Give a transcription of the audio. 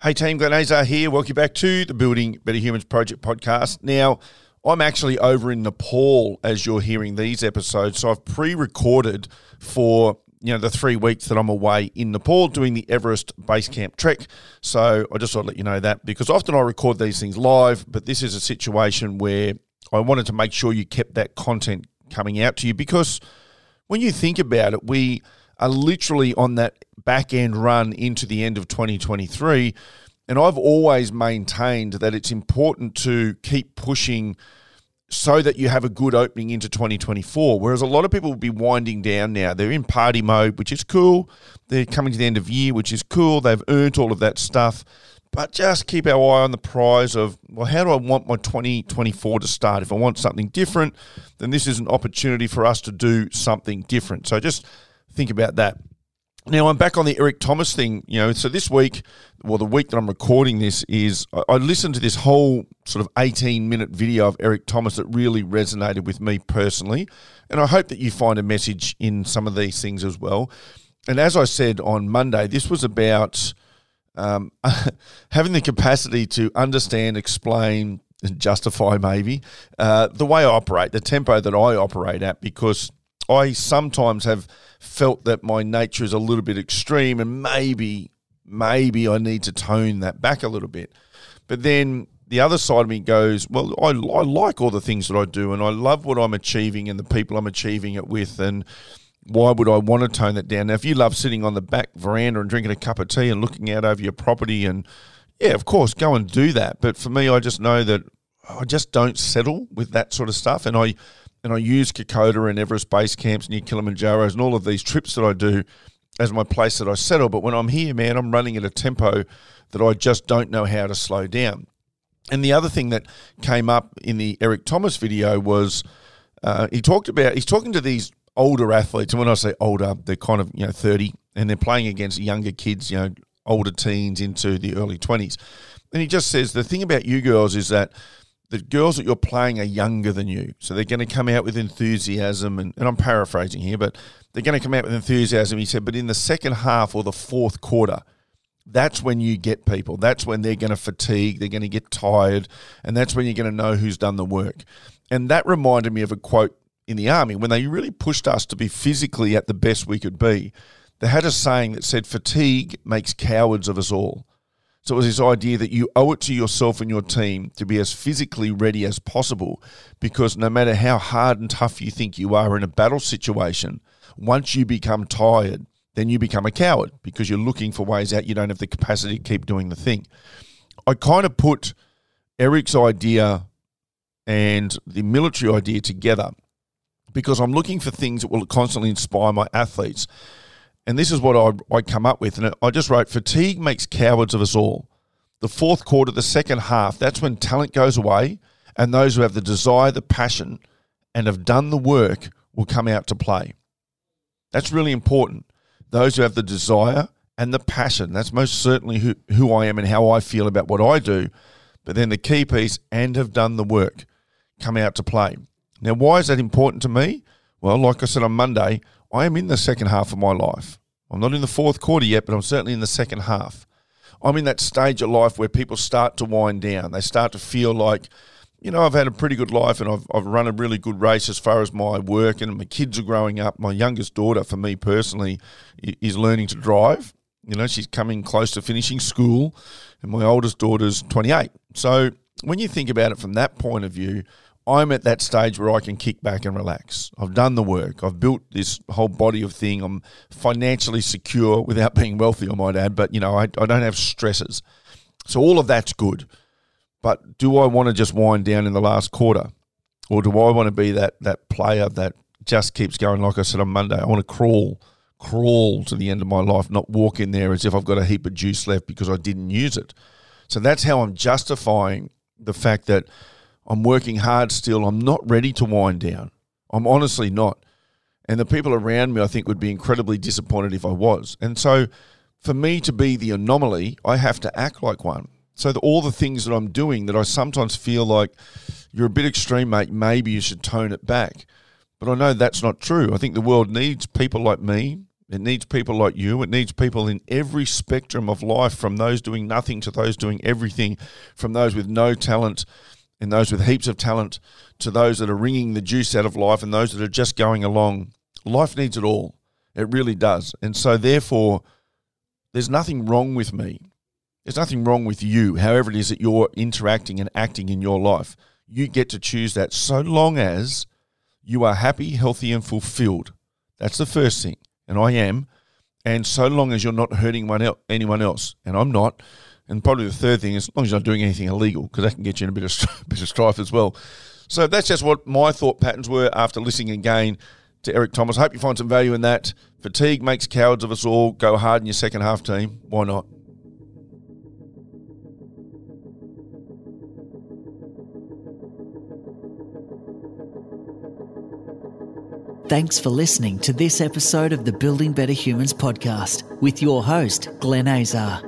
Hey team, Glenn Azar here. Welcome back to the Building Better Humans Project podcast. Now, I'm actually over in Nepal as you're hearing these episodes, so I've pre-recorded for you know the three weeks that I'm away in Nepal doing the Everest Base Camp trek. So I just thought I'd let you know that because often I record these things live, but this is a situation where I wanted to make sure you kept that content coming out to you because when you think about it, we are literally on that back end run into the end of 2023. And I've always maintained that it's important to keep pushing so that you have a good opening into 2024. Whereas a lot of people will be winding down now. They're in party mode, which is cool. They're coming to the end of year, which is cool. They've earned all of that stuff. But just keep our eye on the prize of, well, how do I want my 2024 to start? If I want something different, then this is an opportunity for us to do something different. So just think about that. Now I'm back on the Eric Thomas thing, you know. So this week, well, the week that I'm recording this is I, listened to this whole sort of 18 minute video of Eric Thomas that really resonated with me personally, and I hope that you find a message in some of these things as well. And as I said on Monday, this was about um, having the capacity to understand, explain, and justify maybe uh, the way I operate, the tempo that I operate at, because I sometimes have felt that my nature is a little bit extreme and maybe, maybe I need to tone that back a little bit. But then the other side of me goes, well, I, I like all the things that I do and I love what I'm achieving and the people I'm achieving it with. And why would I want to tone that down? Now, if you love sitting on the back veranda and drinking a cup of tea and looking out over your property, and yeah, of course, go and do that. But for me, I just know that I just don't settle with that sort of stuff. And I, and I use Kokoda and Everest base camps near Kilimanjaro's and all of these trips that I do as my place that I settle. But when I'm here, man, I'm running at a tempo that I just don't know how to slow down. And the other thing that came up in the Eric Thomas video was uh, he talked about he's talking to these older athletes, and when I say older, they're kind of you know thirty, and they're playing against younger kids, you know, older teens into the early twenties. And he just says the thing about you girls is that the girls that you're playing are younger than you. So they're going to come out with enthusiasm. And, and I'm paraphrasing here, but they're going to come out with enthusiasm. He said, but in the second half or the fourth quarter, that's when you get people. That's when they're going to fatigue, they're going to get tired, and that's when you're going to know who's done the work. And that reminded me of a quote in the army when they really pushed us to be physically at the best we could be. They had a saying that said, Fatigue makes cowards of us all. So it was this idea that you owe it to yourself and your team to be as physically ready as possible because no matter how hard and tough you think you are in a battle situation, once you become tired, then you become a coward because you're looking for ways out. You don't have the capacity to keep doing the thing. I kind of put Eric's idea and the military idea together because I'm looking for things that will constantly inspire my athletes and this is what I, I come up with. And I just wrote fatigue makes cowards of us all. The fourth quarter, the second half, that's when talent goes away, and those who have the desire, the passion, and have done the work will come out to play. That's really important. Those who have the desire and the passion, that's most certainly who, who I am and how I feel about what I do. But then the key piece, and have done the work, come out to play. Now, why is that important to me? Well, like I said on Monday, I am in the second half of my life. I'm not in the fourth quarter yet, but I'm certainly in the second half. I'm in that stage of life where people start to wind down. They start to feel like, you know, I've had a pretty good life and I've, I've run a really good race as far as my work and my kids are growing up. My youngest daughter, for me personally, is learning to drive. You know, she's coming close to finishing school, and my oldest daughter's 28. So when you think about it from that point of view, I'm at that stage where I can kick back and relax. I've done the work. I've built this whole body of thing. I'm financially secure without being wealthy, I might add, but you know, I, I don't have stresses. So all of that's good. But do I want to just wind down in the last quarter? Or do I want to be that that player that just keeps going, like I said on Monday? I want to crawl, crawl to the end of my life, not walk in there as if I've got a heap of juice left because I didn't use it. So that's how I'm justifying the fact that I'm working hard still. I'm not ready to wind down. I'm honestly not. And the people around me, I think, would be incredibly disappointed if I was. And so, for me to be the anomaly, I have to act like one. So, that all the things that I'm doing that I sometimes feel like you're a bit extreme, mate, maybe you should tone it back. But I know that's not true. I think the world needs people like me It needs people like you. It needs people in every spectrum of life, from those doing nothing to those doing everything, from those with no talent and those with heaps of talent to those that are wringing the juice out of life and those that are just going along. Life needs it all. It really does. And so, therefore, there's nothing wrong with me. There's nothing wrong with you, however it is that you're interacting and acting in your life. You get to choose that so long as you are happy, healthy, and fulfilled. That's the first thing. And I am. And so long as you're not hurting anyone else, and I'm not. And probably the third thing is as long as you're not doing anything illegal, because that can get you in a bit of, bit of strife as well. So that's just what my thought patterns were after listening again to Eric Thomas. I hope you find some value in that. Fatigue makes cowards of us all. Go hard in your second half team. Why not? Thanks for listening to this episode of the Building Better Humans podcast with your host, Glenn Azar.